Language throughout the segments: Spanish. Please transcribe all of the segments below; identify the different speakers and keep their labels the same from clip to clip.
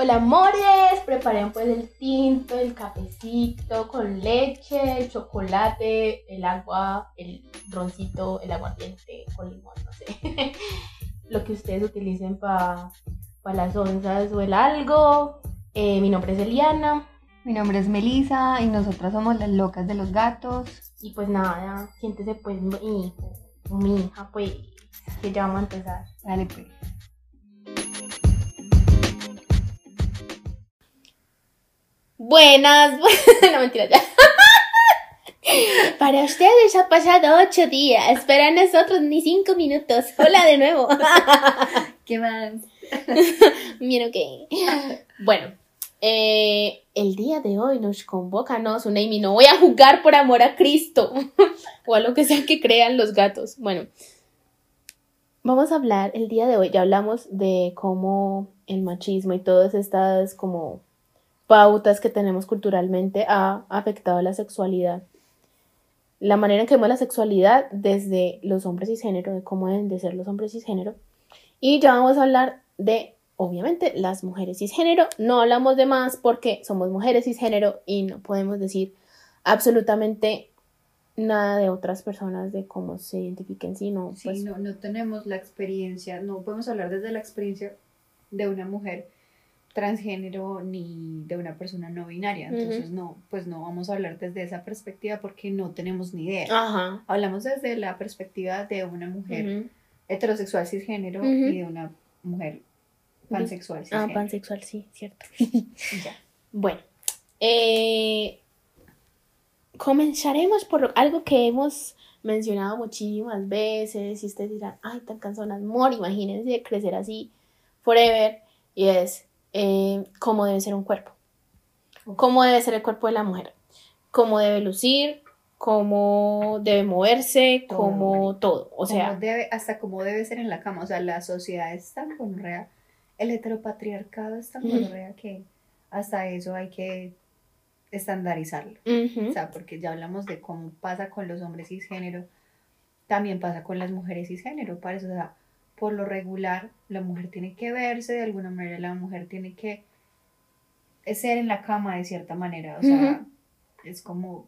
Speaker 1: Hola amores, preparen pues el tinto, el cafecito con leche, el chocolate, el agua, el roncito, el aguardiente con limón, no sé. Lo que ustedes utilicen para las onzas o el algo. Eh, mi nombre es Eliana.
Speaker 2: Mi nombre es Melisa y nosotras somos las locas de los gatos.
Speaker 1: Y pues nada, siéntese pues mi hijo, mi hija, pues, que ya vamos a empezar.
Speaker 2: Dale pues.
Speaker 1: Buenas, no mentira ya. Para ustedes ha pasado ocho días, para nosotros ni cinco minutos. Hola de nuevo.
Speaker 2: ¿Qué más?
Speaker 1: Miren que. Bueno, eh, el día de hoy nos convoca, no, Sunaimi, no voy a jugar por amor a Cristo o a lo que sea que crean los gatos. Bueno, vamos a hablar el día de hoy, ya hablamos de cómo el machismo y todas estas como pautas que tenemos culturalmente ha afectado la sexualidad. La manera en que vemos la sexualidad desde los hombres cisgénero, de cómo deben de ser los hombres cisgénero. Y ya vamos a hablar de, obviamente, las mujeres cisgénero. No hablamos de más porque somos mujeres cisgénero y no podemos decir absolutamente nada de otras personas de cómo se identifiquen, sino
Speaker 2: Sí,
Speaker 1: pues,
Speaker 2: no, no tenemos la experiencia, no podemos hablar desde la experiencia de una mujer transgénero ni de una persona no binaria. Entonces, no, pues no vamos a hablar desde esa perspectiva porque no tenemos ni idea.
Speaker 1: Ajá.
Speaker 2: Hablamos desde la perspectiva de una mujer heterosexual cisgénero y de una mujer pansexual
Speaker 1: Ah,
Speaker 2: cisgénero.
Speaker 1: pansexual, sí, cierto.
Speaker 2: Ya.
Speaker 1: Bueno, eh, comenzaremos por algo que hemos mencionado muchísimas veces y ustedes dirán, ay, tan canzonas, amor, imagínense crecer así forever y es eh, cómo debe ser un cuerpo, cómo debe ser el cuerpo de la mujer, cómo debe lucir, cómo debe moverse,
Speaker 2: Todo,
Speaker 1: cómo todo, o sea,
Speaker 2: Cómo debe, hasta cómo debe ser en la cama. O sea, la sociedad es tan gonorrea, el heteropatriarcado es tan gonorrea que hasta eso hay que estandarizarlo. O sea, porque ya hablamos de cómo pasa con los hombres cisgénero, también pasa con las mujeres cisgénero. Para eso, o sea, por lo regular, la mujer tiene que verse de alguna manera, la mujer tiene que ser en la cama de cierta manera. O sea, es como,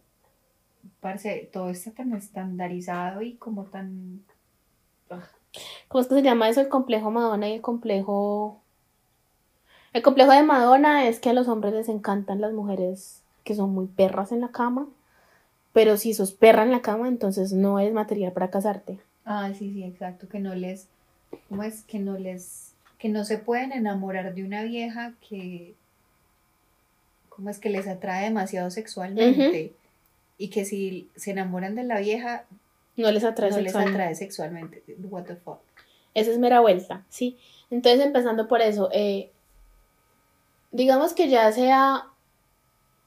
Speaker 2: parece, todo está tan estandarizado y como tan...
Speaker 1: ¿Cómo es que se llama eso? El complejo Madonna y el complejo... El complejo de Madonna es que a los hombres les encantan las mujeres que son muy perras en la cama, pero si sos perra en la cama, entonces no es material para casarte.
Speaker 2: Ah, sí, sí, exacto, que no les, ¿cómo es? Que no les, que no se pueden enamorar de una vieja que, ¿cómo es? Que les atrae demasiado sexualmente y que si se enamoran de la vieja,
Speaker 1: No les atrae
Speaker 2: no les
Speaker 1: sexualmente.
Speaker 2: atrae sexualmente. What the fuck.
Speaker 1: Esa es mera vuelta, ¿sí? Entonces, empezando por eso, eh, digamos que ya se ha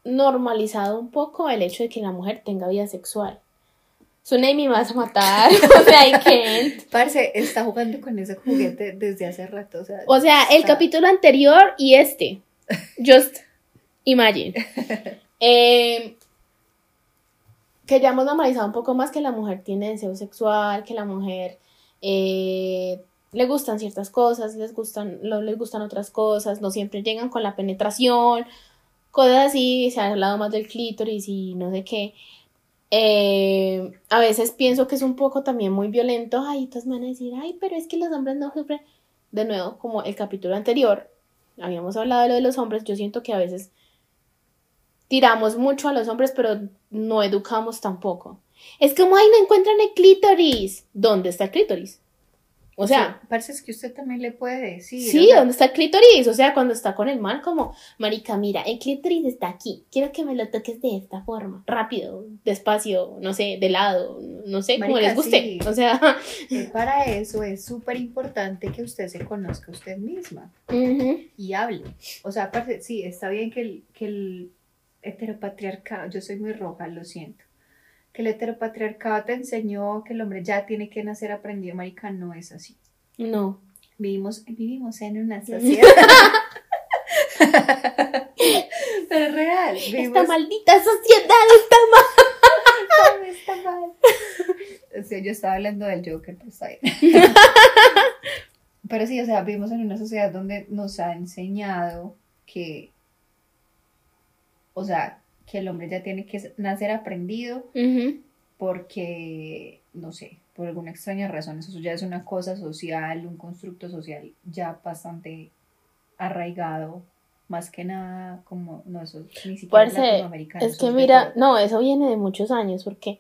Speaker 1: normalizado un poco el hecho de que la mujer tenga vida sexual. Tsunami me vas a matar, o sea, I can't.
Speaker 2: Parce, está jugando con ese juguete desde hace rato, o sea.
Speaker 1: O sea, el
Speaker 2: está-
Speaker 1: capítulo anterior y este. Just imagine. Eh, que ya hemos normalizado un poco más que la mujer tiene deseo sexual, que la mujer eh, le gustan ciertas cosas, les gustan, no les gustan otras cosas, no siempre llegan con la penetración, cosas así, se ha hablado más del clítoris y no sé qué. Eh, a veces pienso que es un poco también muy violento. Ay, me van a decir, ay, pero es que los hombres no sufren. De nuevo, como el capítulo anterior, habíamos hablado de lo de los hombres, yo siento que a veces tiramos mucho a los hombres, pero no educamos tampoco. Es como, ay, no encuentran el clítoris. ¿Dónde está el clítoris? O sea,
Speaker 2: Sí, parce, es que usted también le puede decir.
Speaker 1: Sí,
Speaker 2: o sea,
Speaker 1: ¿dónde está el clítoris? O sea, cuando está con el man, como, marica, mira, el clítoris está aquí. Quiero que me lo toques de esta forma, rápido, despacio, no sé, de lado, no sé, como les guste.
Speaker 2: sí.
Speaker 1: O sea,
Speaker 2: para eso es súper importante que usted se conozca a usted misma. y hable. O sea, aparte, sí, está bien que el, que el heteropatriarcado, yo soy muy roja, lo siento, que el heteropatriarcado te enseñó que el hombre ya tiene que nacer aprendido, marica, no es así.
Speaker 1: no.
Speaker 2: Vivimos, vivimos en una sociedad. Pero es real,
Speaker 1: Esta maldita sociedad está mal.
Speaker 2: Está mal. O sea, yo estaba hablando del Joker, pero está bien. Pero sí, o sea, vivimos en una sociedad donde nos ha enseñado que, o sea, que el hombre ya tiene que nacer aprendido porque, no sé, por alguna extraña razón, eso ya es una cosa social, un constructo social ya bastante arraigado, más que nada como, no, eso ni siquiera
Speaker 1: latinoamericano. Es que mira, no, eso viene de muchos años, porque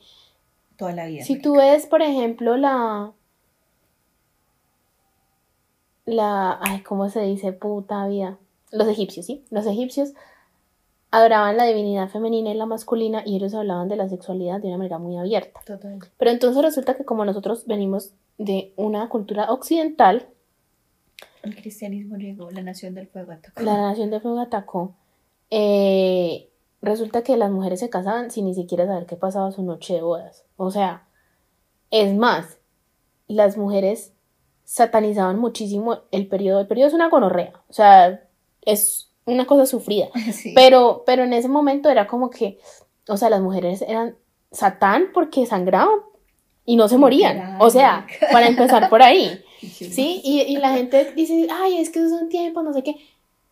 Speaker 2: toda la vida.
Speaker 1: Si tú ves, por ejemplo, la la, ay, ¿cómo se dice? Puta vida. Los egipcios, ¿sí? Los egipcios adoraban la divinidad femenina y la masculina y ellos hablaban de la sexualidad de una manera muy abierta. Total. Pero entonces resulta que como nosotros venimos de una cultura occidental,
Speaker 2: el cristianismo llegó, la nación del fuego atacó.
Speaker 1: La nación del fuego atacó. Eh, resulta que las mujeres se casaban sin ni siquiera saber qué pasaba su noche de bodas. O sea, es más, las mujeres satanizaban muchísimo el periodo. El periodo es una gonorrea, o sea, es una cosa sufrida. Pero, pero en ese momento era como que, o sea, las mujeres eran satán porque sangraban y no se morían. O sea, para empezar por ahí. ¿Sí? Y, y, la gente dice, ay, es que esos son tiempos, no sé qué.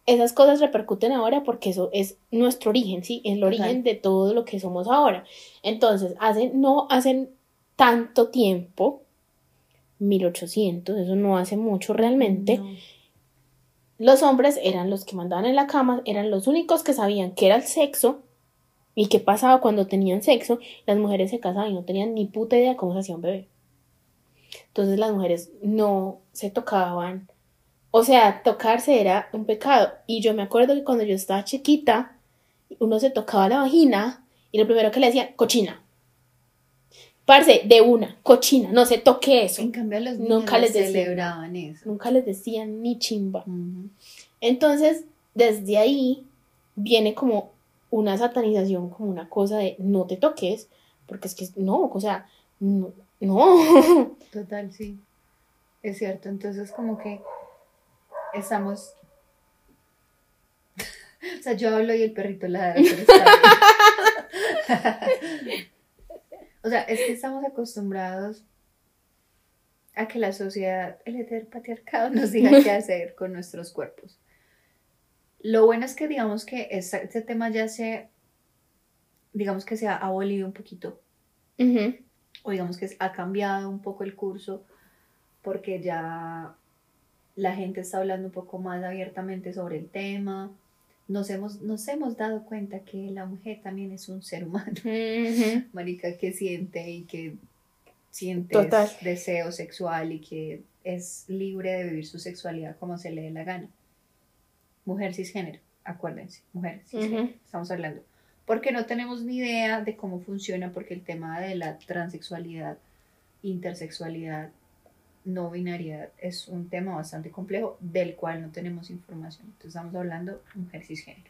Speaker 1: Esas cosas repercuten ahora porque eso es nuestro origen, ¿sí? Es el origen de todo lo que somos ahora. Entonces, hacen, no hacen tanto tiempo, 1800, eso no hace mucho realmente. Los hombres eran los que mandaban en la cama, eran los únicos que sabían qué era el sexo y qué pasaba cuando tenían sexo. Las mujeres se casaban y no tenían ni puta idea cómo se hacía un bebé. Entonces las mujeres no se tocaban. O sea, tocarse era un pecado. Y yo me acuerdo que cuando yo estaba chiquita, uno se tocaba la vagina y lo primero que le decía, cochina. Parce, de una, cochina, no se toque eso. En cambio, los niños nunca les celebraban eso. Nunca les decían ni chimba. Entonces, desde ahí viene como una satanización, como una cosa de no te toques, porque es que no, o sea, no. no.
Speaker 2: Total, sí. Es cierto. Entonces, como que estamos. o sea, yo hablo y el perrito ladra, pero O sea, es que estamos acostumbrados a que la sociedad, el heteropatriarcado nos diga qué hacer con nuestros cuerpos. Lo bueno es que digamos que este tema ya se, digamos que se ha abolido un poquito. O digamos que ha cambiado un poco el curso porque ya la gente está hablando un poco más abiertamente sobre el tema nos hemos, nos hemos dado cuenta que la mujer también es un ser humano, marica, que siente y que siente deseo sexual y que es libre de vivir su sexualidad como se le dé la gana. Mujer cisgénero, acuérdense, mujer cisgénero, estamos hablando. Porque no tenemos ni idea de cómo funciona, porque el tema de la transexualidad, intersexualidad, no binaria es un tema bastante complejo del cual no tenemos información. Entonces estamos hablando de mujer cisgénero.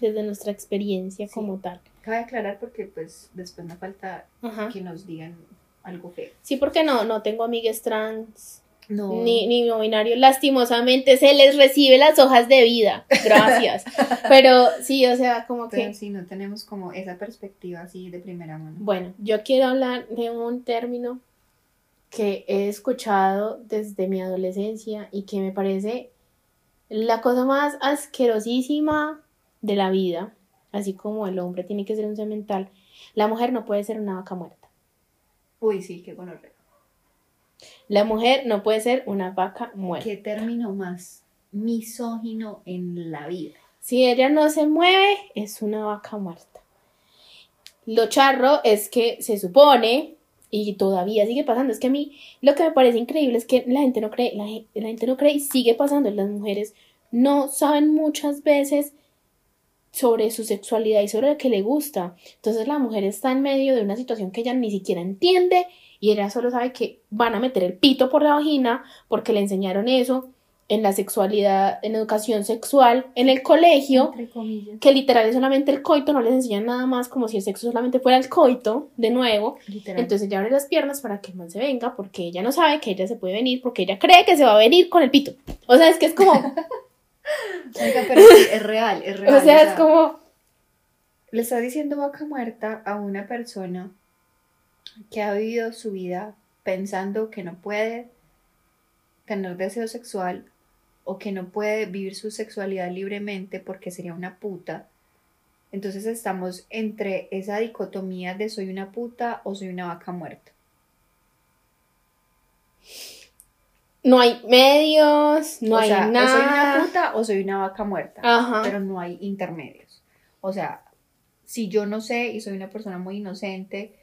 Speaker 1: desde nuestra experiencia como tal.
Speaker 2: Cabe aclarar porque pues después me falta que nos digan algo feo.
Speaker 1: Sí, porque no, no tengo amigas trans. Ni, ni no binario, lastimosamente se les recibe las hojas de vida, gracias. Pero sí, o sea, como que...
Speaker 2: Sí, no tenemos como esa perspectiva así de primera mano.
Speaker 1: Bueno, yo quiero hablar de un término que he escuchado desde mi adolescencia y que me parece la cosa más asquerosísima de la vida, así como el hombre tiene que ser un cemental, la mujer no puede ser una vaca muerta.
Speaker 2: Uy, sí, qué bueno.
Speaker 1: La mujer no puede ser una vaca muerta.
Speaker 2: Qué término más misógino en la vida.
Speaker 1: Si ella no se mueve, es una vaca muerta. Lo charro es que se supone y todavía sigue pasando. Es que a mí lo que me parece increíble es que la gente no cree, la, gente no cree y sigue pasando. Las mujeres no saben muchas veces sobre su sexualidad y sobre lo que le gusta. Entonces la mujer está en medio de una situación que ella ni siquiera entiende y ella solo sabe que van a meter el pito por la vagina porque le enseñaron eso en la sexualidad, en educación sexual, en el colegio, que literal es solamente el coito, no les enseñan nada más como si el sexo solamente fuera el coito, de nuevo. Entonces ella abre las piernas para que el man se venga, porque ella no sabe que ella se puede venir, porque ella cree que se va a venir con el pito. O sea, es que es como...
Speaker 2: pero es real, es real.
Speaker 1: O sea, es como...
Speaker 2: Le está diciendo vaca muerta a una persona que ha vivido su vida pensando que no puede tener deseo sexual o que no puede vivir su sexualidad libremente porque sería una puta. Entonces estamos entre esa dicotomía de soy una puta o soy una vaca muerta.
Speaker 1: No hay medios, no hay nada.
Speaker 2: O soy una puta o soy una vaca muerta. Pero no hay intermedios. O sea, si yo no sé y soy una persona muy inocente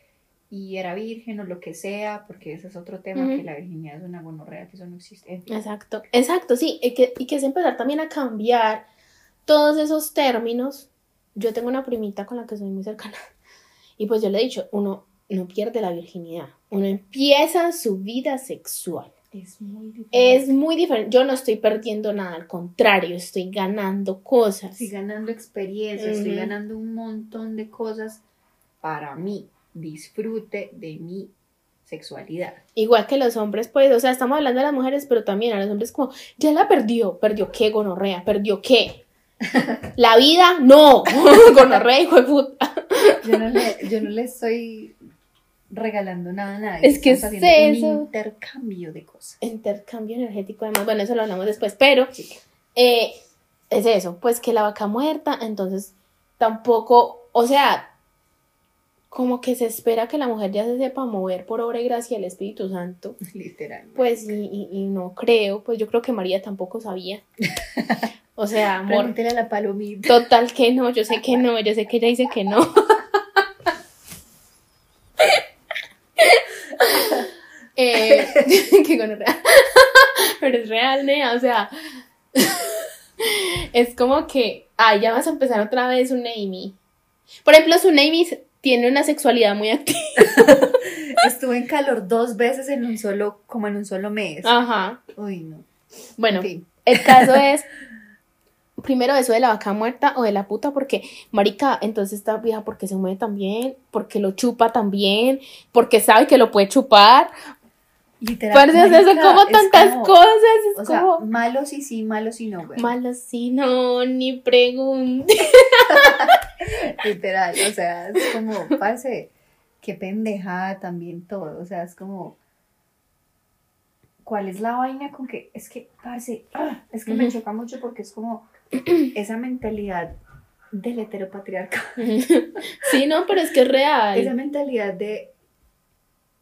Speaker 2: y era virgen o lo que sea, porque ese es otro tema, que la virginidad es una gonorrea, que eso no existe.
Speaker 1: Exacto, exacto, sí, y que, y que es empezar también a cambiar todos esos términos. Yo tengo una primita con la que soy muy cercana y pues yo le he dicho, uno no pierde la virginidad, uno empieza su vida sexual
Speaker 2: es muy diferente.
Speaker 1: Es muy diferente. Yo no estoy perdiendo nada, al contrario, estoy ganando cosas.
Speaker 2: Estoy ganando experiencia, estoy ganando un montón de cosas para mí. Disfrute de mi sexualidad.
Speaker 1: Igual que los hombres, pues, o sea, estamos hablando de las mujeres, pero también a los hombres como, ya la perdió, perdió qué, gonorrea, perdió qué. la vida, no, gonorrea, hijo de puta.
Speaker 2: yo, no le, yo no le estoy regalando nada a nadie.
Speaker 1: Es que es eso.
Speaker 2: Un intercambio de cosas.
Speaker 1: Intercambio energético, además. Bueno, eso lo hablamos después, pero eh, es eso, pues que la vaca muerta, entonces tampoco, o sea, como que se espera que la mujer ya se sepa mover por obra y gracia del Espíritu Santo.
Speaker 2: Literal.
Speaker 1: Pues, y, y, no creo, pues yo creo que María tampoco sabía. O sea,
Speaker 2: amor. a la palomita.
Speaker 1: Total que no, yo sé que no, yo sé que ella dice que no. Eh, que gonorrea. Pero es real, Nea, o sea. es como que. Ay, ya vas a empezar otra vez un Amy. Por ejemplo, su Amy tiene una sexualidad muy activa.
Speaker 2: Estuve en calor dos veces en un solo, como en un solo mes.
Speaker 1: Ajá.
Speaker 2: Uy, no.
Speaker 1: Bueno, el caso es primero eso de la vaca muerta o de la puta, porque, marica, entonces esta vieja porque se mueve también, porque lo chupa también, porque sabe que lo puede chupar. Literalmente. eso como tantas cosas. Es o
Speaker 2: como, sea, malos y sí, malos y no, güey.
Speaker 1: Malos y no, ni pregunte.
Speaker 2: Literal, o sea, es como, parece, qué pendejada también todo, o sea, es como ¿cuál es la vaina con que es que, parce, ah, es que me choca mucho porque es como esa mentalidad del heteropatriarcado.
Speaker 1: sí, no, pero es que es real.
Speaker 2: Esa mentalidad de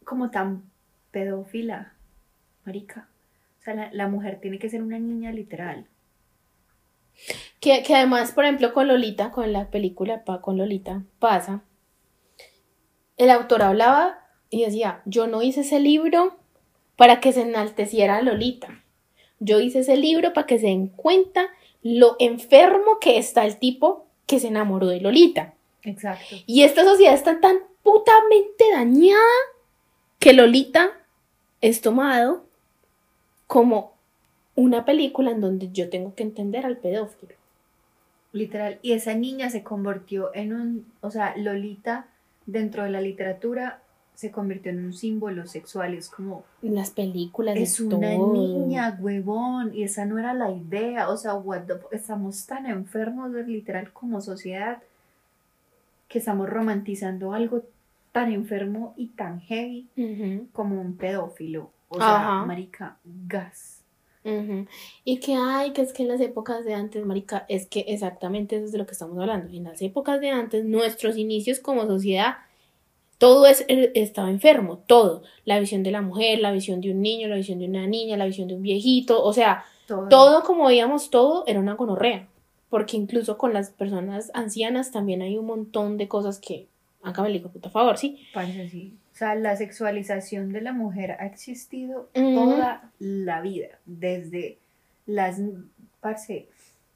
Speaker 2: como tan pedófila, marica. O sea, la, mujer tiene que ser una niña literal.
Speaker 1: Que, que, además, por ejemplo, con Lolita, con la película con Lolita, pasa. El autor hablaba y decía, yo no hice ese libro para que se enalteciera a Lolita. Yo hice ese libro para que se den cuenta lo enfermo que está el tipo que se enamoró de Lolita.
Speaker 2: Exacto.
Speaker 1: Y esta sociedad está tan putamente dañada que Lolita es tomado como una película en donde yo tengo que entender al pedófilo.
Speaker 2: Literal. Y esa niña se convirtió en un, o sea, Lolita dentro de la literatura se convirtió en un símbolo sexual, es como...
Speaker 1: En las películas.
Speaker 2: Es una niña, huevón, y esa no era la idea, o sea, estamos tan enfermos literal como sociedad que estamos romantizando algo tan enfermo y tan heavy como un pedófilo, o sea, marica, gas.
Speaker 1: Y que hay, que es que en las épocas de antes, Marica, es que exactamente eso es de lo que estamos hablando. En las épocas de antes, nuestros inicios como sociedad todo es, eh, estaba enfermo, todo. La visión de la mujer, la visión de un niño, la visión de una niña, la visión de un viejito, o sea, todo, como veíamos, todo era una gonorrea. Porque incluso con las personas ancianas también hay un montón de cosas que, acá me digo, puta favor, ¿sí?
Speaker 2: Parece así. O sea, la sexualización de la mujer ha existido toda la vida, desde las, parce,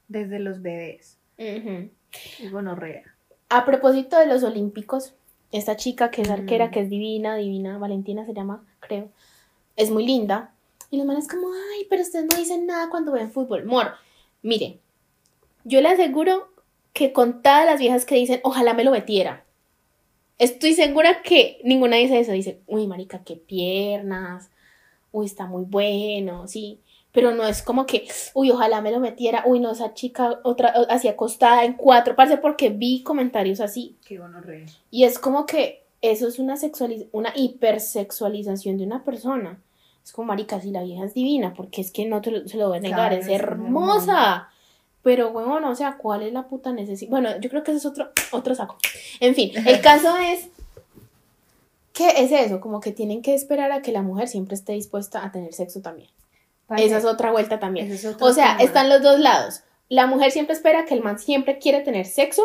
Speaker 2: desde los bebés. Gonorrea.
Speaker 1: A propósito de los olímpicos, esta chica que es arquera, que es divina, divina, Valentina se llama, creo, es muy linda. Y los manes como, ay, pero ustedes no dicen nada cuando ven fútbol. Mor, mire, yo le aseguro que con todas las viejas que dicen, ojalá me lo metiera. Estoy segura que ninguna dice eso. Dice, uy, marica, qué piernas. Uy, está muy bueno, sí pero no es como que, uy, ojalá me lo metiera, uy, no, esa chica otra, así acostada en cuatro, parece porque vi comentarios así.
Speaker 2: Qué bueno,
Speaker 1: Y es como que eso es una, sexualiz una hipersexualización de una persona, Es como, marica, si la vieja es divina, porque es que no te lo- se lo voy a negar,
Speaker 2: Claro,
Speaker 1: es
Speaker 2: hermosa.
Speaker 1: Pero, bueno, o sea, ¿cuál es la puta necesidad? Bueno, yo creo que ese es otro, otro saco. En fin, el caso es que es eso, como que tienen que esperar a que la mujer siempre esté dispuesta a tener sexo también. Esa es otra vuelta también.
Speaker 2: Es
Speaker 1: O sea,
Speaker 2: tema.
Speaker 1: están los dos lados. La mujer siempre espera que el man siempre quiere tener sexo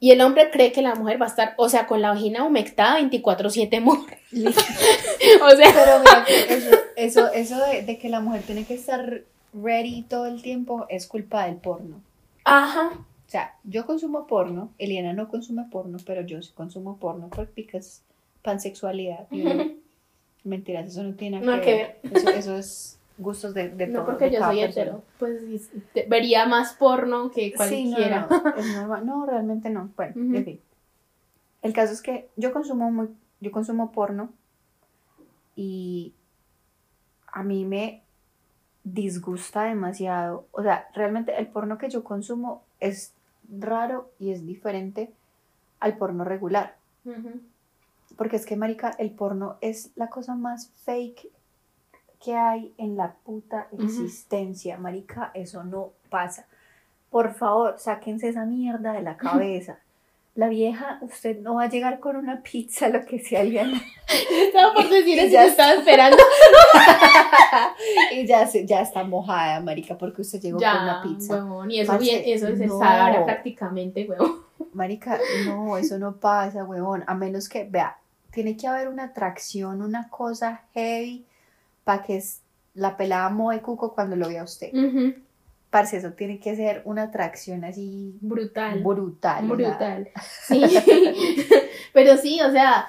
Speaker 1: y el hombre cree que la mujer va a estar, o sea, con la vagina humectada 24/7 amor. o sea,
Speaker 2: Pero mira, que eso, eso, eso de, de que la mujer tiene que estar ready todo el tiempo es culpa del porno.
Speaker 1: ajá.
Speaker 2: O sea, yo consumo porno, Eliana no consume porno, pero yo sí consumo porno por picas pansexualidad. Mentiras, eso no tiene
Speaker 1: Nada
Speaker 2: que ver. Eso, eso es gustos de, de
Speaker 1: No
Speaker 2: todo,
Speaker 1: porque
Speaker 2: de
Speaker 1: yo soy hetero, pues vería más porno que
Speaker 2: Sí, no,
Speaker 1: cualquiera.
Speaker 2: no. No, realmente no. Bueno,
Speaker 1: Ujú.
Speaker 2: en fin. El caso es que yo consumo muy, yo consumo porno y a mí me disgusta demasiado. O sea, realmente el porno que yo consumo es raro y es diferente al porno regular. Porque es que, marica, el porno es la cosa más fake que hay en la puta existencia, marica. Eso no pasa. Por favor, sáquense esa mierda de la cabeza. La vieja, usted no va a llegar con una pizza, lo que sea, Eliana,
Speaker 1: Estaba por decir
Speaker 2: Y
Speaker 1: eso,
Speaker 2: ya
Speaker 1: estaba esperando.
Speaker 2: y ya, está mojada, marica, porque usted llegó con una pizza.
Speaker 1: huevón, y eso,
Speaker 2: Parce,
Speaker 1: bien, eso es
Speaker 2: no.
Speaker 1: Sahara prácticamente, huevón.
Speaker 2: Marica, no, eso no pasa, huevón. A menos que, vea, tiene que haber una atracción, una cosa heavy para que la pelada moe cuco cuando lo vea usted. Parce, eso tiene que ser una atracción así
Speaker 1: Brutal.
Speaker 2: brutal.
Speaker 1: Brutal. Sí. Pero sí, o sea,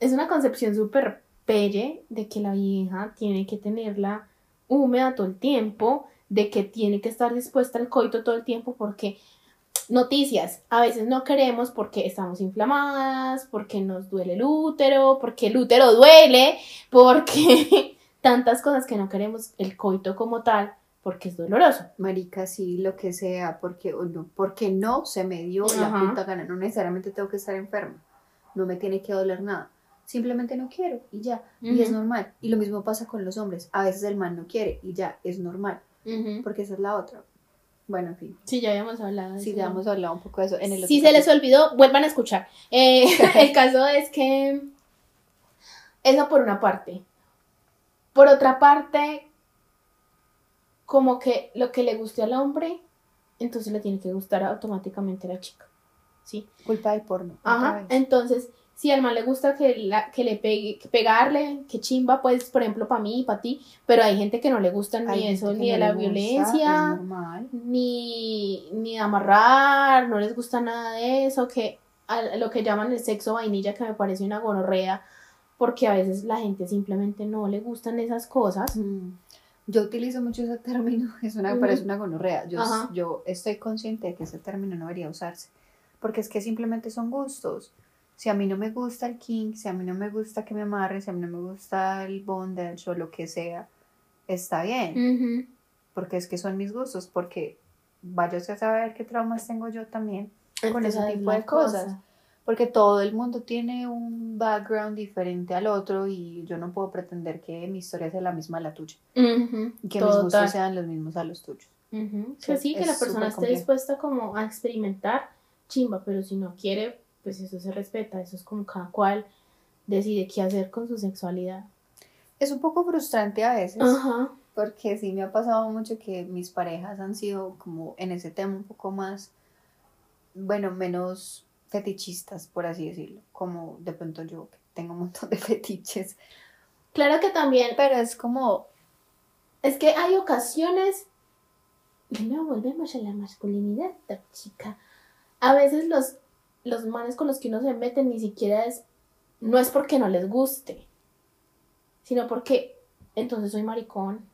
Speaker 1: es una concepción súper pelle de que la vieja tiene que tenerla húmeda todo el tiempo, de que tiene que estar dispuesta al coito todo el tiempo porque noticias, a veces no queremos porque estamos inflamadas, porque nos duele el útero, porque el útero duele, porque tantas cosas que no queremos el coito como tal, porque es doloroso.
Speaker 2: Marica, sí, lo que sea, porque, o no, porque no se me dio
Speaker 1: Ajá.
Speaker 2: la puta gana. No necesariamente tengo que estar enferma. No me tiene que doler nada. Simplemente no quiero y ya. Y es normal. Y lo mismo pasa con los hombres. A veces el man no quiere y ya, es normal. Porque esa es la otra. Bueno, en fin.
Speaker 1: Sí, ya habíamos hablado de
Speaker 2: Sí, ya hemos hablado un poco de eso en el
Speaker 1: Si se les olvidó, vuelvan a escuchar. Eh, el caso es que eso por una parte. Por otra parte, como que lo que le guste al hombre, entonces le tiene que gustar automáticamente a la chica. ¿Sí?
Speaker 2: Culpa del porno.
Speaker 1: Ajá. Entonces, si al man le gusta que, la, que le pegue, que pegarle, que chimba, pues, por ejemplo, para mí y para ti, pero hay gente que no le gusta ni eso, ni de la
Speaker 2: gusta,
Speaker 1: violencia
Speaker 2: normal.
Speaker 1: ni, ni de amarrar, no les gusta nada de eso, que a lo que llaman el sexo vainilla, que me parece una gonorrea, porque a veces la gente simplemente no le gustan esas cosas.
Speaker 2: Mm. Yo utilizo mucho ese término, es una,
Speaker 1: Ujú.
Speaker 2: pero es una gonorrea. Yo,
Speaker 1: Ajá.
Speaker 2: yo estoy consciente de que ese término no debería usarse, porque es que simplemente son gustos. Si a mí no me gusta el king, si a mí no me gusta que me amarren, si a mí no me gusta el bondage o lo que sea, está bien, porque es que son mis gustos, porque váyase a saber qué traumas tengo yo también con ese tipo de cosas.
Speaker 1: cosa.
Speaker 2: Porque todo el mundo tiene un background diferente al otro y yo no puedo pretender que mi historia sea la misma a la tuya
Speaker 1: Ujú,
Speaker 2: y que mis gustos sean los mismos a los tuyos. Sí,
Speaker 1: Que sí, que la persona esté
Speaker 2: complejo.
Speaker 1: dispuesta como a experimentar, chimba, pero si no quiere, pues eso se respeta, eso es como cada cual decide qué hacer con su sexualidad.
Speaker 2: Es un poco frustrante a veces
Speaker 1: Ajá.
Speaker 2: porque sí me ha pasado mucho que mis parejas han sido como en ese tema un poco más, bueno, menos fetichistas, por así decirlo, como de pronto yo que tengo un montón de fetiches,
Speaker 1: Claro que también
Speaker 2: pero es como,
Speaker 1: Es que hay ocasiones, de nuevo volvemos a la masculinidad tóxica. A veces los, los manes con los que uno se mete ni siquiera es, no es porque no les guste, sino porque entonces soy maricón.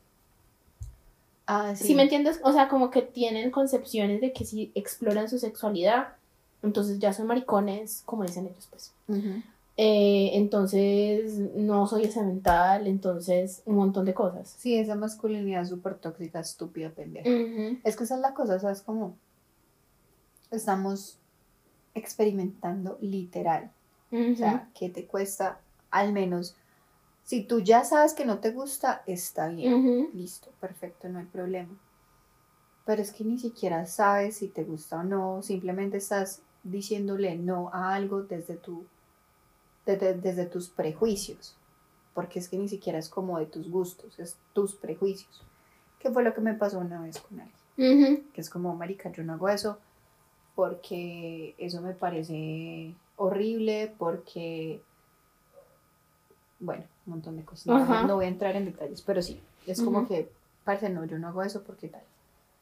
Speaker 2: ah,
Speaker 1: ¿Sí,
Speaker 2: sí,
Speaker 1: me entiendes? O sea, como que tienen concepciones de que si exploran su sexualidad, entonces ya son maricones, como dicen ellos, pues. Eh, entonces no soy ese mental, entonces un montón de cosas.
Speaker 2: Sí, esa masculinidad súper tóxica, estúpida, pendeja. Es que esa es la cosa, ¿sabes? Como estamos experimentando literal. O sea, ¿qué te cuesta al menos Si tú ya sabes que no te gusta, está bien. Listo, perfecto, no hay problema. Pero es que ni siquiera sabes si te gusta o no, simplemente estás diciéndole no a algo desde tu desde, desde tus prejuicios, porque es que ni siquiera es como de tus gustos, es tus prejuicios. ¿Qué fue lo que me pasó una vez con alguien? Que es como, marica, yo no hago eso porque eso me parece horrible, porque, bueno, un montón de cosas. No, voy a entrar en detalles, pero sí, es como que, parce, no, yo no hago eso porque tal.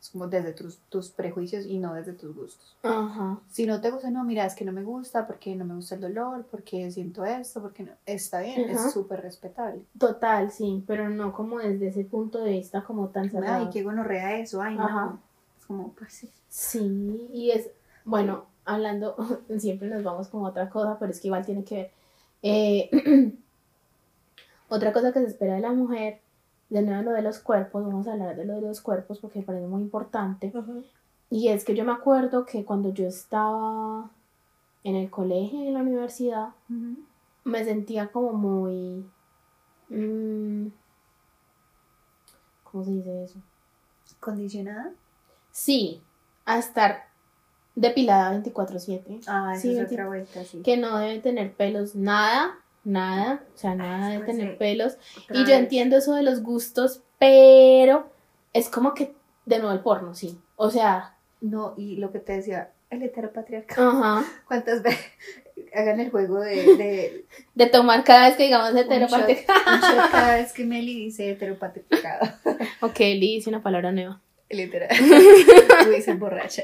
Speaker 2: Es como desde tus, tus prejuicios y no desde tus gustos.
Speaker 1: Ajá.
Speaker 2: Si no te gusta, no, mira, es que no me gusta, porque no me gusta el dolor, porque siento esto, porque no. Está bien,
Speaker 1: Ajá.
Speaker 2: es súper respetable.
Speaker 1: Total, sí, pero no como desde ese punto de vista como tan cerrado.
Speaker 2: Ay, qué gonorrea eso, ay,
Speaker 1: Ajá.
Speaker 2: no. Es como, parce.
Speaker 1: Sí, y es, bueno, hablando, siempre nos vamos con otra cosa, pero es que igual tiene que ver. Eh, otra cosa que se espera de la mujer, de nuevo lo de los cuerpos, vamos a hablar de lo de los cuerpos porque me parece muy importante. Y es que yo me acuerdo que cuando yo estaba en el colegio y en la universidad, me sentía como muy... mm, ¿Cómo se dice eso?
Speaker 2: ¿Condicionada?
Speaker 1: Sí, a estar depilada 24/7.
Speaker 2: Ah, esa
Speaker 1: Sí,
Speaker 2: es otra vuelta, sí.
Speaker 1: Que no debe tener pelos, nada, nada, o sea, nada
Speaker 2: pues
Speaker 1: tener pelos. Y yo entiendo eso de los gustos, pero es como que, de nuevo el porno, sí. O sea,
Speaker 2: No, y lo que te decía, el heteropatriarcado.
Speaker 1: ajá,
Speaker 2: ¿Cuántas veces hagan el juego de, de
Speaker 1: de tomar cada vez que digamos
Speaker 2: un shot,
Speaker 1: heteroparte.
Speaker 2: un shot cada vez que Meli dice heteropatriarcado?
Speaker 1: ok, Lee dice una palabra nueva.
Speaker 2: Literal. Tú dices borracha.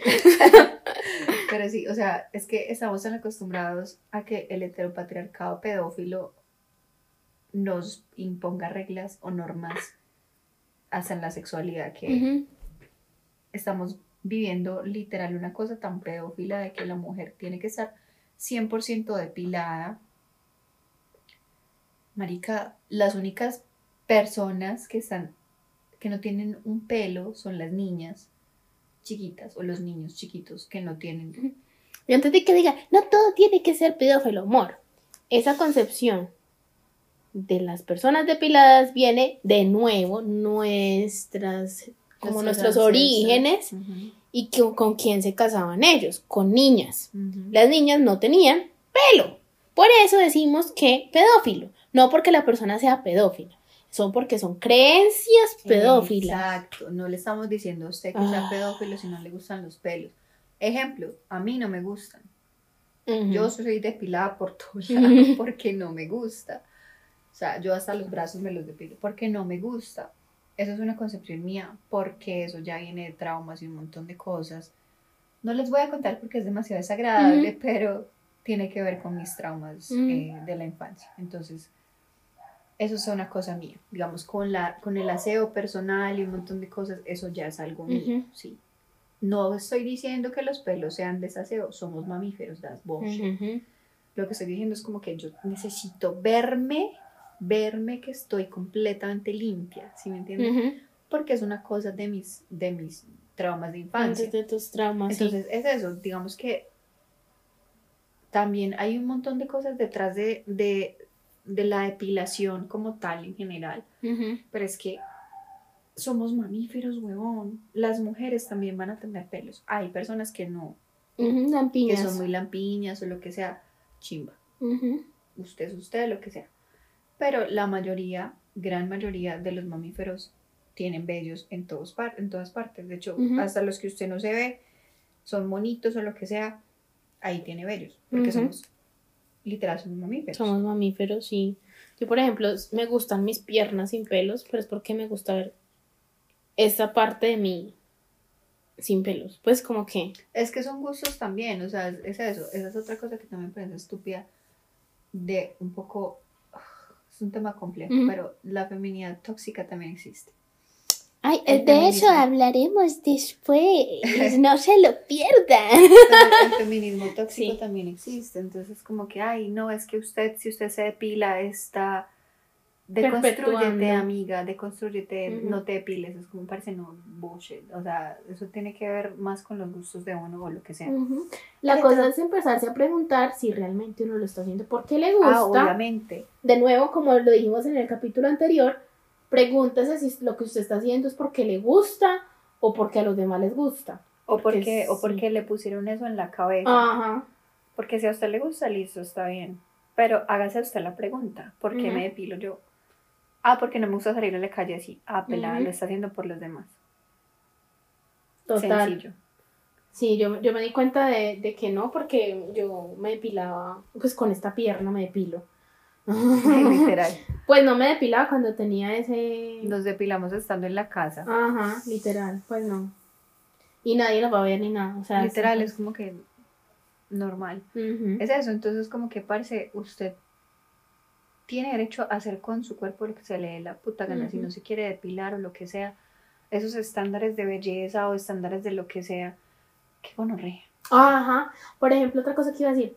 Speaker 2: Pero sí, o sea, es que estamos tan acostumbrados a que el heteropatriarcado pedófilo nos imponga reglas o normas hasta en la sexualidad que estamos viviendo literal una cosa tan pedófila de que la mujer tiene que estar 100% depilada. Marica, las únicas personas que están que no tienen un pelo son las niñas chiquitas o los niños chiquitos que no tienen.
Speaker 1: Y antes de que diga, no todo tiene que ser pedófilo, amor. Esa concepción de las personas depiladas viene de nuevo nuestras, como nuestros orígenes y que, con quién se casaban ellos, con niñas. Las niñas no tenían pelo. Por eso decimos que pedófilo, no porque la persona sea pedófila, son porque son creencias pedófilas.
Speaker 2: Exacto, no le estamos diciendo a usted que sea
Speaker 1: Ah.
Speaker 2: pedófilo si no le gustan los pelos. Ejemplo, a mí no me gustan. Yo soy depilada por todos lados porque no me gusta. O sea, yo hasta los brazos me los depilo porque no me gusta. Eso es una concepción mía porque eso ya viene de traumas y un montón de cosas. No les voy a contar porque es demasiado desagradable, pero tiene que ver con mis traumas eh, de la infancia. Entonces, eso es una cosa mía. Digamos, con, la, con el aseo personal y un montón de cosas, eso ya es algo mío,
Speaker 1: Ujú.
Speaker 2: sí. No estoy diciendo que los pelos sean desaseo, somos mamíferos, that's bullshit.
Speaker 1: Ujú.
Speaker 2: Lo que estoy diciendo es como que yo necesito verme, verme que estoy completamente limpia, ¿sí me entiendes?
Speaker 1: Ujú.
Speaker 2: Porque es una cosa de mis, de mis traumas de infancia.
Speaker 1: Antes de tus traumas, sí.
Speaker 2: Entonces, es eso, digamos que también hay un montón de cosas detrás de, de, de la depilación como tal en general, pero es que somos mamíferos, huevón. Las mujeres también van a tener pelos. Hay personas que no, que
Speaker 1: lampiñas.
Speaker 2: son muy lampiñas o lo que sea, chimba. Usted es usted, lo que sea. Pero la mayoría, gran mayoría de los mamíferos tienen vellos en, todos par- en todas partes. De hecho, hasta los que usted no se ve, son monitos o lo que sea, ahí tiene vellos. Porque somos, literal, somos mamíferos.
Speaker 1: Somos mamíferos, sí. Yo, por ejemplo, me gustan mis piernas sin pelos, pero es porque me gusta ver esta parte de mí sin pelos. Pues como que...
Speaker 2: Es que son gustos también, o sea, es, es eso. Esa es otra cosa que también me parece estúpida de un poco... Es un tema complejo, pero la feminidad tóxica también existe.
Speaker 1: Ay,
Speaker 2: El
Speaker 1: de eso hablaremos después. No se lo pierdan.
Speaker 2: Pero el feminismo tóxico
Speaker 1: Sí.
Speaker 2: también existe, entonces como que, ay, no, es que usted, si usted se depila, está Deconstruyete, amiga, deconstruyete, no te depiles, es como parece no bullshit, o sea, eso tiene que ver más con los gustos de uno o lo que sea.
Speaker 1: La cosa es empezarse a preguntar si realmente uno lo está haciendo porque le gusta. Ah, obviamente. De nuevo, como lo dijimos en el capítulo anterior, pregúntese si lo que usted está haciendo es porque le gusta o porque a los demás les gusta.
Speaker 2: O porque, o porque le pusieron eso en la cabeza. Ajá. Porque si a usted le gusta, listo, está bien. Pero hágase usted la pregunta, ¿por qué me depilo yo? Ah, porque no me gusta salir a la calle así. Ah, pelada, lo está haciendo por los demás.
Speaker 1: Total. Sencillo. Sí, yo, yo me di cuenta de, de, que no, porque yo me depilaba, pues con esta pierna me depilo. literal. Pues no me depilaba cuando tenía ese...
Speaker 2: Nos depilamos estando en la casa.
Speaker 1: Ajá, literal, pues no. Y nadie lo va a ver ni nada. O sea,
Speaker 2: literal, es como que normal. Es eso, entonces como que parece, usted tiene derecho a hacer con su cuerpo lo que se le dé la puta gana, si no se quiere depilar o lo que sea, esos estándares de belleza o estándares de lo que sea, qué gonorrea.
Speaker 1: Ajá, por ejemplo, otra cosa que iba a decir,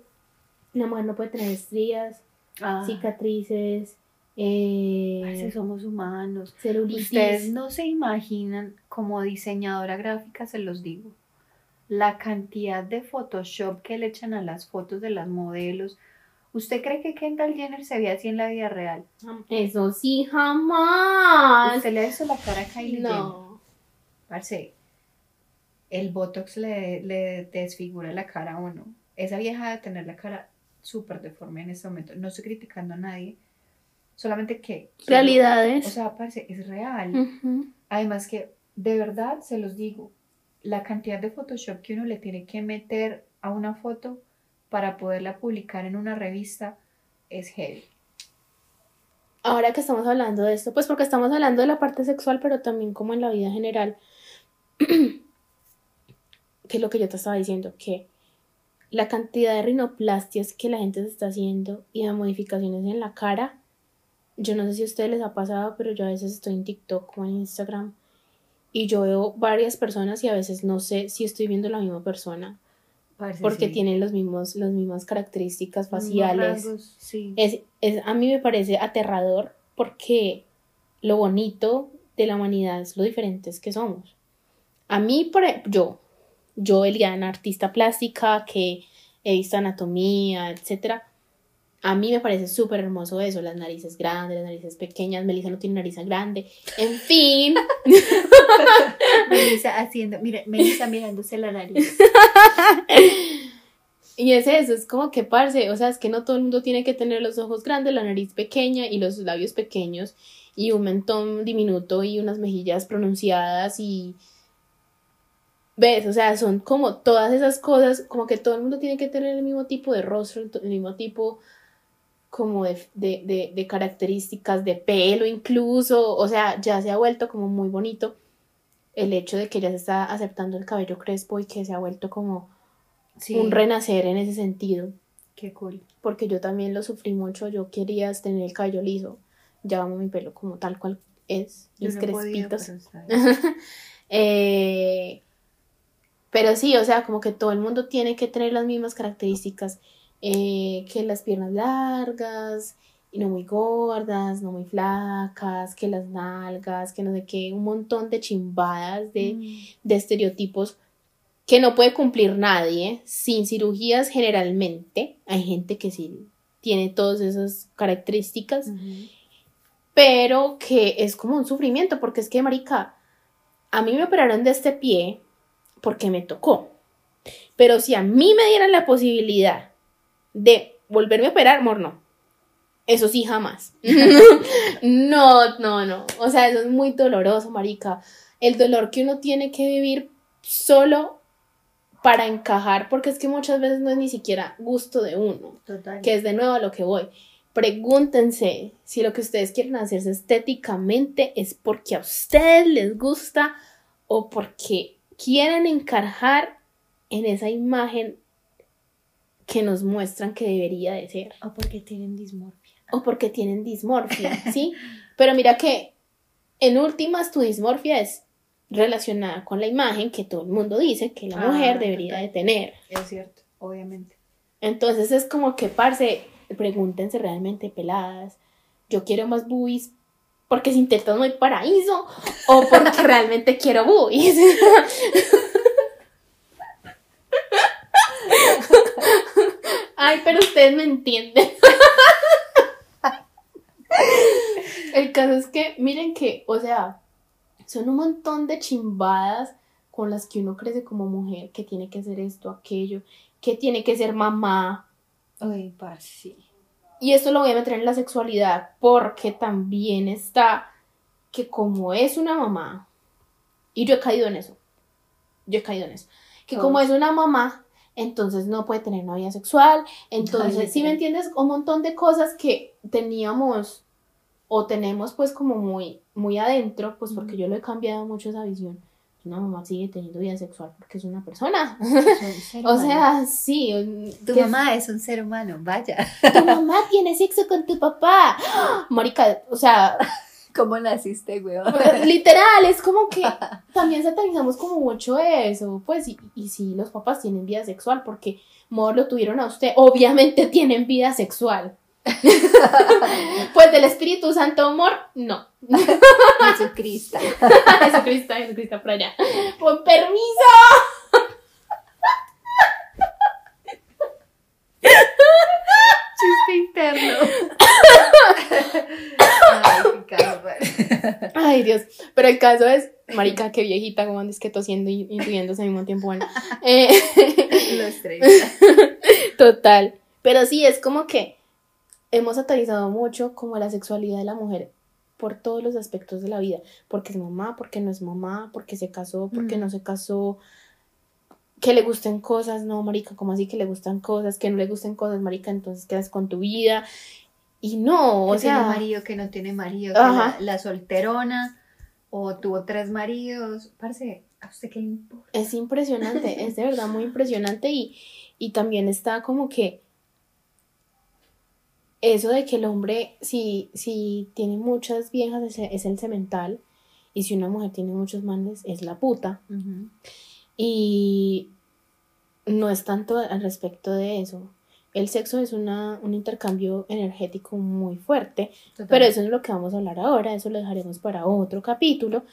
Speaker 1: una mujer no puede tener estrías, ah. cicatrices,
Speaker 2: eh, somos humanos. Celulitis. Ustedes no se imaginan, como diseñadora gráfica se los digo, la cantidad de Photoshop que le echan a las fotos de las modelos, ¿Usted cree que Kendall Jenner se ve así en la vida real?
Speaker 1: Eso sí, jamás.
Speaker 2: ¿Usted le hizo la cara a Kylie no. Jenner? el Botox le, le desfigura la cara a uno. Esa vieja de tener la cara súper deforme en este momento. No estoy criticando a nadie. Solamente que... Realidades. O sea, parce, es real. Además que, de verdad, se los digo, la cantidad de Photoshop que uno le tiene que meter a una foto para poderla publicar en una revista es heavy.
Speaker 1: Ahora que estamos hablando de esto, pues porque estamos hablando de la parte sexual, pero también como en la vida general, que es lo que yo te estaba diciendo, que la cantidad de rinoplastias que la gente se está haciendo y de modificaciones en la cara, yo no sé si a ustedes les ha pasado, pero yo a veces estoy en TikTok o en Instagram y yo veo varias personas y a veces no sé si estoy viendo la misma persona porque tienen los mismos, las mismas características faciales. es, es, a mí me parece aterrador porque lo bonito de la humanidad es lo diferentes que somos. A mí, por, yo, yo, Eliana, artista plástica, que he visto anatomía, etcétera, a mí me parece súper hermoso eso, las narices grandes, las narices pequeñas, Melissa no tiene nariz grande, en fin.
Speaker 2: Melissa haciendo, mira, Melissa mirándose la nariz.
Speaker 1: y es eso, es como que parce, o sea, es que no todo el mundo tiene que tener los ojos grandes, la nariz pequeña y los labios pequeños y un mentón diminuto y unas mejillas pronunciadas y... ¿Ves? O sea, son como todas esas cosas, como que todo el mundo tiene que tener el mismo tipo de rostro, el mismo tipo como de, características de pelo incluso, o sea, ya se ha vuelto como muy bonito el hecho de que ya se está aceptando el cabello crespo y que se ha vuelto como un renacer en ese sentido.
Speaker 2: Qué cool.
Speaker 1: Porque yo también lo sufrí mucho, yo quería tener el cabello liso, ya amo mi pelo como tal cual es, mis crespitos. Eh, pero sí, o sea, como que todo el mundo tiene que tener las mismas características eh, que las piernas largas y no muy gordas, no muy flacas, que las nalgas, que no sé qué, un montón de chimbadas de, mm. de estereotipos que no puede cumplir nadie sin cirugías generalmente. Hay gente que sí tiene todas esas características, pero que es como un sufrimiento, porque es que, marica, a mí me operaron de este pie porque me tocó. Pero si a mí me dieran la posibilidad de volverme a operar, amor, no. Eso sí, jamás. no, no, no. O sea, eso es muy doloroso, marica. El dolor que uno tiene que vivir solo para encajar, porque es que muchas veces no es ni siquiera gusto de uno. Total. Que es de nuevo a lo que voy. Pregúntense si lo que ustedes quieren hacerse estéticamente es porque a ustedes les gusta o porque quieren encajar en esa imagen que nos muestran que debería de ser.
Speaker 2: O porque tienen dismorfia.
Speaker 1: O porque tienen dismorfia, ¿sí? Pero mira que en últimas tu dismorfia es relacionada con la imagen que todo el mundo dice que la mujer ah, debería de tener.
Speaker 2: Es cierto, obviamente.
Speaker 1: Entonces es como que, parce, pregúntense realmente peladas, yo quiero más boobies porque sin tetas no hay paraíso o porque realmente quiero boobies. Ay, pero ustedes me entienden. El caso es que, miren que, o sea, son un montón de chimbadas con las que uno crece como mujer, que tiene que ser esto, aquello, que tiene que ser mamá.
Speaker 2: Ay, sí.
Speaker 1: Y esto lo voy a meter en la sexualidad porque también está que como es una mamá, y yo he caído en eso, yo he caído en eso, que como es una mamá, entonces no puede tener una vida sexual, entonces, si me entiendes, un montón de cosas que teníamos o tenemos pues como muy, muy adentro, pues porque yo lo he cambiado mucho esa visión. Una mamá sigue teniendo vida sexual porque es una persona. o sea, sí.
Speaker 2: Tu mamá es un ser humano, vaya.
Speaker 1: Tu mamá tiene sexo con tu papá. Marica, o sea,
Speaker 2: ¿Cómo naciste, weón?
Speaker 1: Literal, es como que también satanizamos como mucho eso. Pues, y, y si los papás tienen vida sexual, porque amor lo tuvieron a usted, obviamente tienen vida sexual. pues del Espíritu Santo amor, no.
Speaker 2: Jesucristo.
Speaker 1: Jesucristo, Jesucristo por allá. Con permiso.
Speaker 2: Chiste interno.
Speaker 1: Ay, Dios. Pero el caso es, marica, qué viejita, como andes que tosiendo y, y al mismo tiempo. Bueno. Eh,
Speaker 2: Los.
Speaker 1: Total. Pero sí, es como que hemos satanizado mucho como la sexualidad de la mujer por todos los aspectos de la vida. Porque es mamá, porque no es mamá, porque se casó, porque no se casó. Que le gusten cosas, no, marica, como así que le gustan cosas, que no le gusten cosas, marica, entonces quedas con tu vida. Y no, o sea.
Speaker 2: Tiene marido, que no tiene marido, la, la, solterona, o tuvo tres maridos. Parece, ¿a usted qué le importa?
Speaker 1: Es impresionante, es de verdad muy impresionante. Y, y también está como que. Eso de que el hombre, si, si tiene muchas viejas, es, el cemental. Y si una mujer tiene muchos manes, es la puta. Y no es tanto al respecto de eso el sexo es una, un intercambio energético muy fuerte, pero eso es lo que vamos a hablar ahora, eso lo dejaremos para otro capítulo.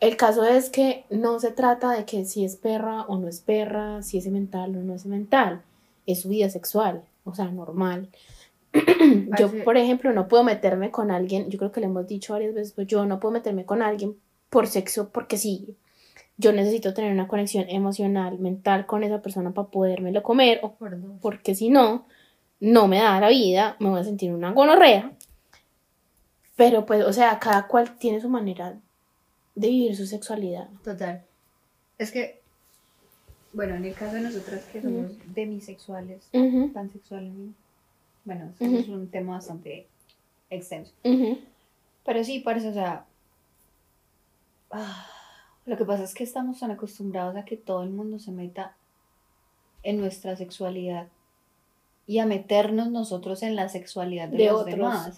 Speaker 1: El caso es que no se trata de que si es perra o no es perra, si es mental o no es mental, es su vida sexual, o sea, normal. yo, por ejemplo, no puedo meterme con alguien, yo creo que le hemos dicho varias veces, pues yo no puedo meterme con alguien por sexo porque sí, yo necesito tener una conexión emocional, mental con esa persona para podérmelo comer, o porque si no, no me da la vida, me voy a sentir una gonorrea. Pero pues, o sea, cada cual tiene su manera de vivir su sexualidad.
Speaker 2: Total. Es que, bueno, en el caso de nosotras que somos demisexuales, pansexuales, bueno, es un tema bastante extenso. Pero sí, parece, o sea, ah, lo que pasa es que estamos tan acostumbrados a que todo el mundo se meta en nuestra sexualidad y a meternos nosotros en la sexualidad de, los demás.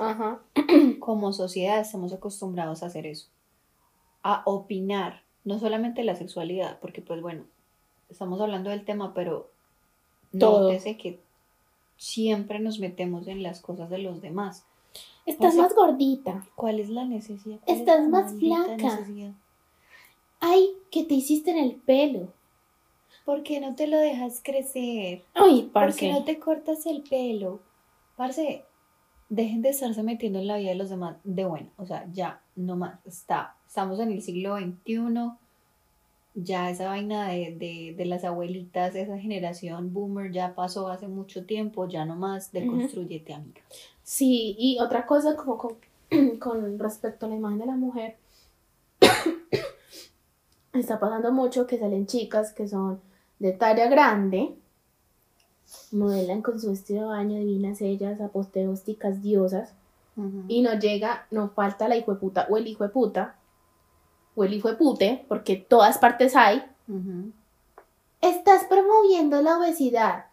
Speaker 2: Como sociedad estamos acostumbrados a hacer eso, a opinar, no solamente la sexualidad, porque pues bueno, estamos hablando del tema, pero nótese que siempre nos metemos en las cosas de los demás.
Speaker 1: Estás más gordita.
Speaker 2: ¿Cuál es la necesidad?
Speaker 1: Estás más flaca ay, ¿qué te hiciste en el pelo?
Speaker 2: ¿Por qué no te lo dejas crecer?
Speaker 1: Ay, parce.
Speaker 2: ¿Por qué no te cortas el pelo? Parce, dejen de estarse metiendo en la vida de los demás de bueno, o sea, ya, no más, está, estamos en el siglo XXI, ya esa vaina de, de, las abuelitas, esa generación boomer ya pasó hace mucho tiempo, ya no más, deconstruyete, amiga.
Speaker 1: Sí, y otra cosa como con, con respecto a la imagen de la mujer, está pasando mucho que salen chicas que son de talla grande, modelan con su vestido de baño, divinas ellas, apoteósticas diosas, y no llega, no falta la hijo de puta o el hijo de puta, o el hijo de pute, porque todas partes hay. Estás promoviendo la obesidad.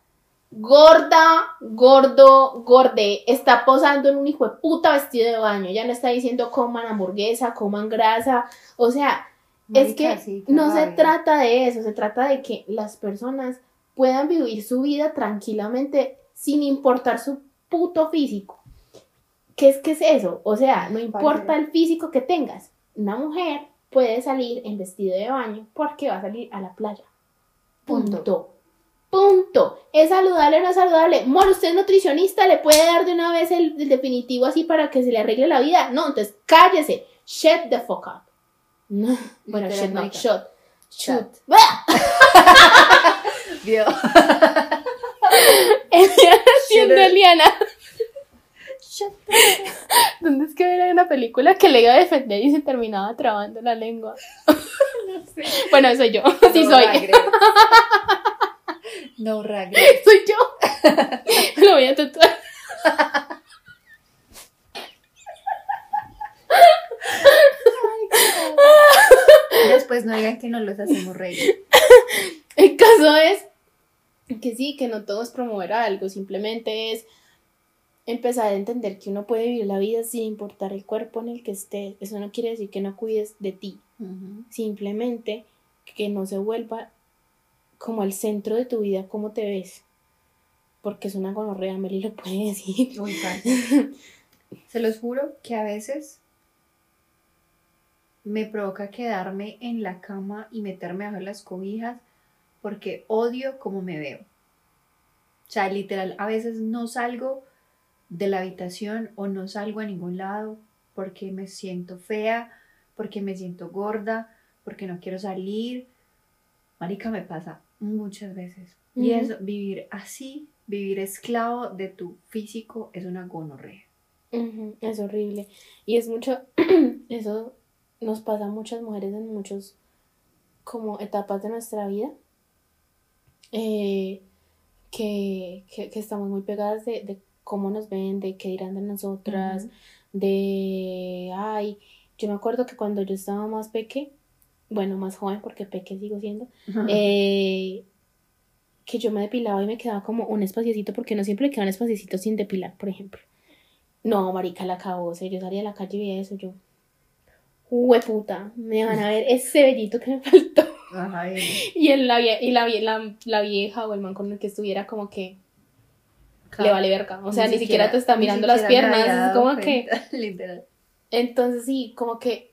Speaker 1: Gorda, gordo, gorde, está posando en un hijo de puta vestido de baño. Ya no está diciendo coman hamburguesa, coman grasa. O sea, es que no se trata de eso, se trata de que las personas puedan vivir su vida tranquilamente sin importar su puto físico. ¿qué es, qué es eso? O sea, no importa el físico que tengas, una mujer puede salir en vestido de baño porque va a salir a la playa. Punto. Punto. ¿Es saludable o no es saludable? Mor, usted es nutricionista, le puede dar de una vez el, definitivo así para que se le arregle la vida. No, entonces cállese. Shut the fuck up. No. Bueno, shut no, shut. Shoot. Vio. haciendo Eliana. ¿Dónde es que era una película que le iba a defender y se terminaba trabando la lengua? No sé. Bueno, soy yo. sí soy.
Speaker 2: No regret.
Speaker 1: Soy yo. Lo voy a tatuar.
Speaker 2: Después no digan que no los hacemos reír.
Speaker 1: El caso es que sí, que no todo es promover algo, simplemente es empezar a entender que uno puede vivir la vida sin importar el cuerpo en el que estés. Eso no quiere decir que no cuides de ti. Simplemente que no se vuelva como el centro de tu vida cómo te ves. Porque es una gonorrea, Meli lo puede decir. Uy,
Speaker 2: se los juro que a veces me provoca quedarme en la cama y meterme bajo las cobijas porque odio cómo me veo. O sea, literal, a veces no salgo de la habitación o no salgo a ningún lado porque me siento fea, porque me siento gorda, porque no quiero salir. Marica, me pasa muchas veces. Y eso, vivir así, vivir esclavo de tu físico es una gonorrea.
Speaker 1: Es horrible. Y es mucho, eso nos pasa a muchas mujeres en muchas como etapas de nuestra vida. Eh, que, estamos muy pegadas de cómo nos ven, de qué dirán de nosotras, de, ay, yo me acuerdo que cuando yo estaba más peque, bueno, más joven porque peque sigo siendo, eh, que yo me depilaba y me quedaba como un espaciecito, porque no siempre le queda un espaciecito sin depilar, por ejemplo. No, marica, la acabó, yo salía a la calle y veía eso, yo, puta, me van a ver ese bellito que me faltó. y, el, la, y la, la, la, vieja o el man con el que estuviera como que le vale verga. O sea, ni, siquiera, te está mirando las piernas. Es como que. Literal. Entonces, sí, como que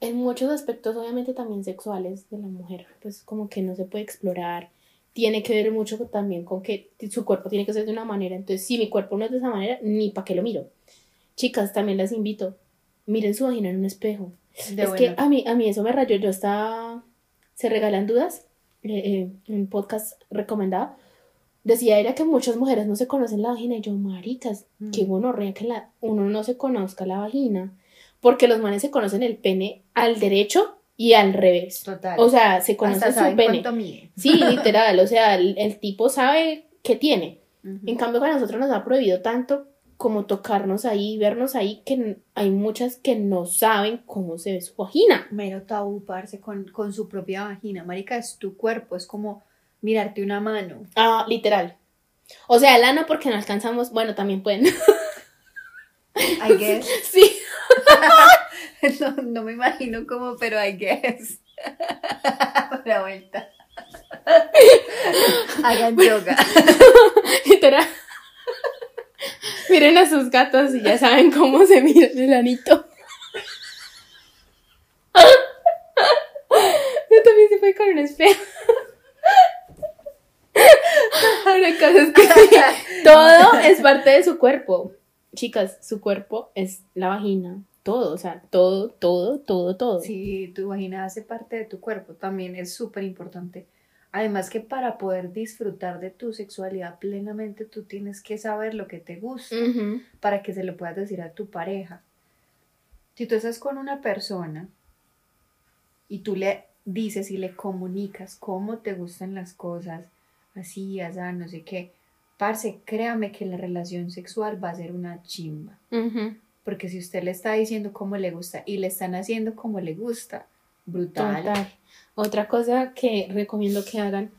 Speaker 1: en muchos aspectos, obviamente también sexuales de la mujer, pues como que no se puede explorar. Tiene que ver mucho también con que su cuerpo tiene que ser de una manera. Entonces, si mi cuerpo no es de esa manera, ni para qué lo miro. Chicas, también las invito. Miren su vagina en un espejo. es que a mí, a mí eso me rayó. Yo estaba. Se regalan dudas. Eh, eh, un podcast recomendado decía era que muchas mujeres no se conocen la vagina y yo, maricas, qué mm. que la, uno no se conozca la vagina, porque los manes se conocen el pene al derecho y al revés. Total. O sea, se conoce su pene. Sí, literal, o sea, el, tipo sabe qué tiene. En cambio, con nosotros nos ha prohibido tanto como tocarnos ahí, vernos ahí, que hay muchas que no saben cómo se ve su vagina.
Speaker 2: Mero tabú, parce, con, con su propia vagina. Marica, es tu cuerpo, es como mirarte una mano.
Speaker 1: Ah, literal. O sea, el ano porque no alcanzamos, bueno, también pueden.
Speaker 2: I guess. Sí. no, me imagino cómo, pero I guess. La vuelta. Hagan yoga.
Speaker 1: Literal. Miren a sus gatos y ya saben cómo se mira el anito. Yo también se fue con un espejo. Todo es parte de su cuerpo. Chicas, su cuerpo es la vagina. Todo, o sea, todo, todo, todo, todo.
Speaker 2: Sí, tu vagina hace parte de tu cuerpo. También es súper importante. Además que para poder disfrutar de tu sexualidad plenamente, tú tienes que saber lo que te gusta para que se lo puedas decir a tu pareja. Si tú estás con una persona y tú le dices y le comunicas cómo te gustan las cosas, así, allá, no sé qué, parce, créame que la relación sexual va a ser una chimba. Porque si usted le está diciendo cómo le gusta y le están haciendo como le gusta, brutal.
Speaker 1: Otra cosa que recomiendo que hagan,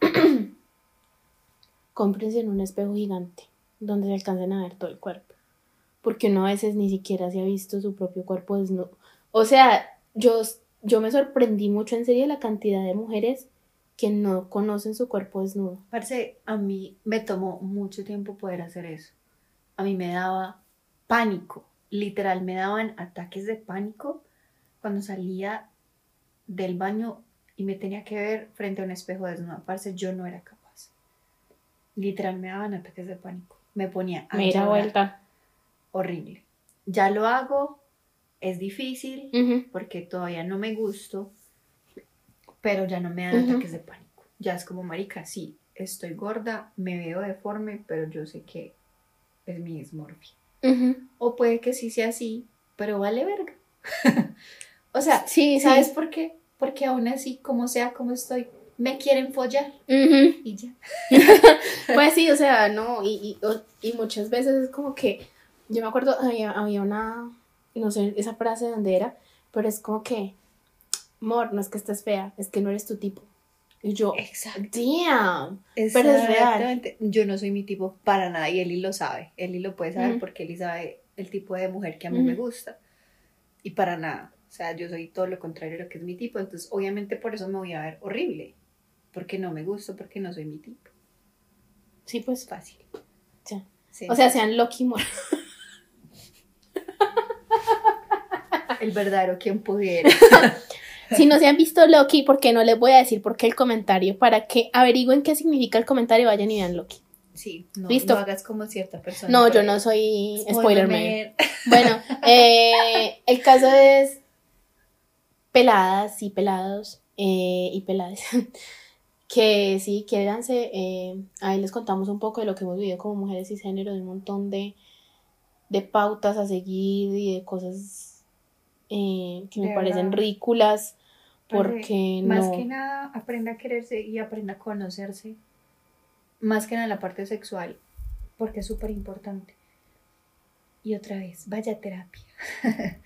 Speaker 1: cómprense en un espejo gigante donde se alcancen a ver todo el cuerpo. Porque uno a veces ni siquiera se ha visto su propio cuerpo desnudo. O sea, yo, yo me sorprendí mucho en serio la cantidad de mujeres que no conocen su cuerpo desnudo.
Speaker 2: Parce, a mí me tomó mucho tiempo poder hacer eso. A mí me daba pánico. Literal, me daban ataques de pánico cuando salía del baño y me tenía que ver frente a un espejo desnuda. Parce, yo no era capaz. Literal, me daban ataques de pánico. Me ponía a llorar.
Speaker 1: vuelta.
Speaker 2: Horrible. Ya lo hago, es difícil porque todavía no me gusto, pero ya no me dan
Speaker 1: Ujú.
Speaker 2: ataques de pánico. Ya es como, marica, sí, estoy gorda, me veo deforme, pero yo sé que es mi dismorfia. O puede que sí sea así, pero vale verga. o sea,
Speaker 1: Sí, sí.
Speaker 2: ¿sabes por qué? Porque aún así, como sea, como estoy, me quieren follar y ya.
Speaker 1: Pues sí, o sea, no, y, y, muchas veces es como que, yo me acuerdo, había, había una, no sé esa frase de dónde era, pero es como que, amor, no es que estés fea, es que no eres tu tipo. Y yo,
Speaker 2: Exacto.
Speaker 1: damn, pero es real.
Speaker 2: Yo no soy mi tipo para nada y Eli lo sabe. Eli lo puede saber porque Eli sabe el tipo de mujer que a mí me gusta. Y para nada. O sea, yo soy todo lo contrario a lo que es mi tipo. Entonces, obviamente por eso me voy a ver horrible. Porque no me gusto, porque no soy mi tipo.
Speaker 1: Sí, pues,
Speaker 2: Fácil.
Speaker 1: Sí. o sea, sean Loki Mor.
Speaker 2: el verdadero quien pudiera.
Speaker 1: Si no se han visto Loki, porque no les voy a decir por qué el comentario, para que averigüen qué significa el comentario, vayan y vean Loki.
Speaker 2: Sí, no,
Speaker 1: Listo.
Speaker 2: no hagas como cierta persona.
Speaker 1: No, yo no soy spoiler
Speaker 2: Spoiler
Speaker 1: man.
Speaker 2: man.
Speaker 1: Bueno, eh, el caso es peladas y pelados eh, y peladas. Que sí, quédanse. eh, ahí les contamos un poco de lo que hemos vivido como mujeres y género, de un montón de, de pautas a seguir y de cosas eh, que me
Speaker 2: De
Speaker 1: parecen
Speaker 2: verdad.
Speaker 1: ridículas.
Speaker 2: Parce,
Speaker 1: Porque
Speaker 2: Más
Speaker 1: no.
Speaker 2: que nada, aprenda a quererse y aprenda a conocerse. Más que nada en la parte sexual, porque es súper importante. Y otra vez, vaya a terapia.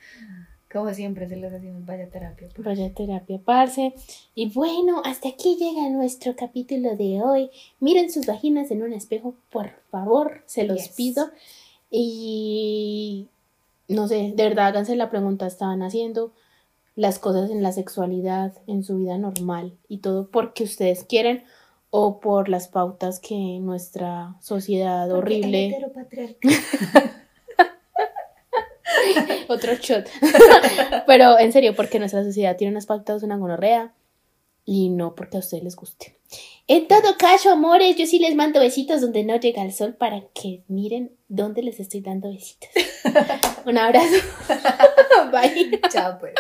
Speaker 2: Como siempre se les decimos, vaya a terapia. por
Speaker 1: Vaya a terapia, parce. Y bueno, hasta aquí llega nuestro capítulo de hoy. Miren sus vaginas en un espejo, por favor, se los
Speaker 2: Yes.
Speaker 1: pido. Y no sé, de verdad, háganse la pregunta, ¿estaban haciendo las cosas en la sexualidad, en su vida normal y todo porque ustedes quieren o por las pautas que nuestra sociedad
Speaker 2: Porque
Speaker 1: horrible... Otro shot. Pero en serio, porque nuestra sociedad tiene unas pautas de una gonorrea y no porque a ustedes les guste. En todo caso, amores, yo sí les mando besitos donde no llega el sol para que miren dónde les estoy dando besitos. Un abrazo. Bye.
Speaker 2: Chao, pues.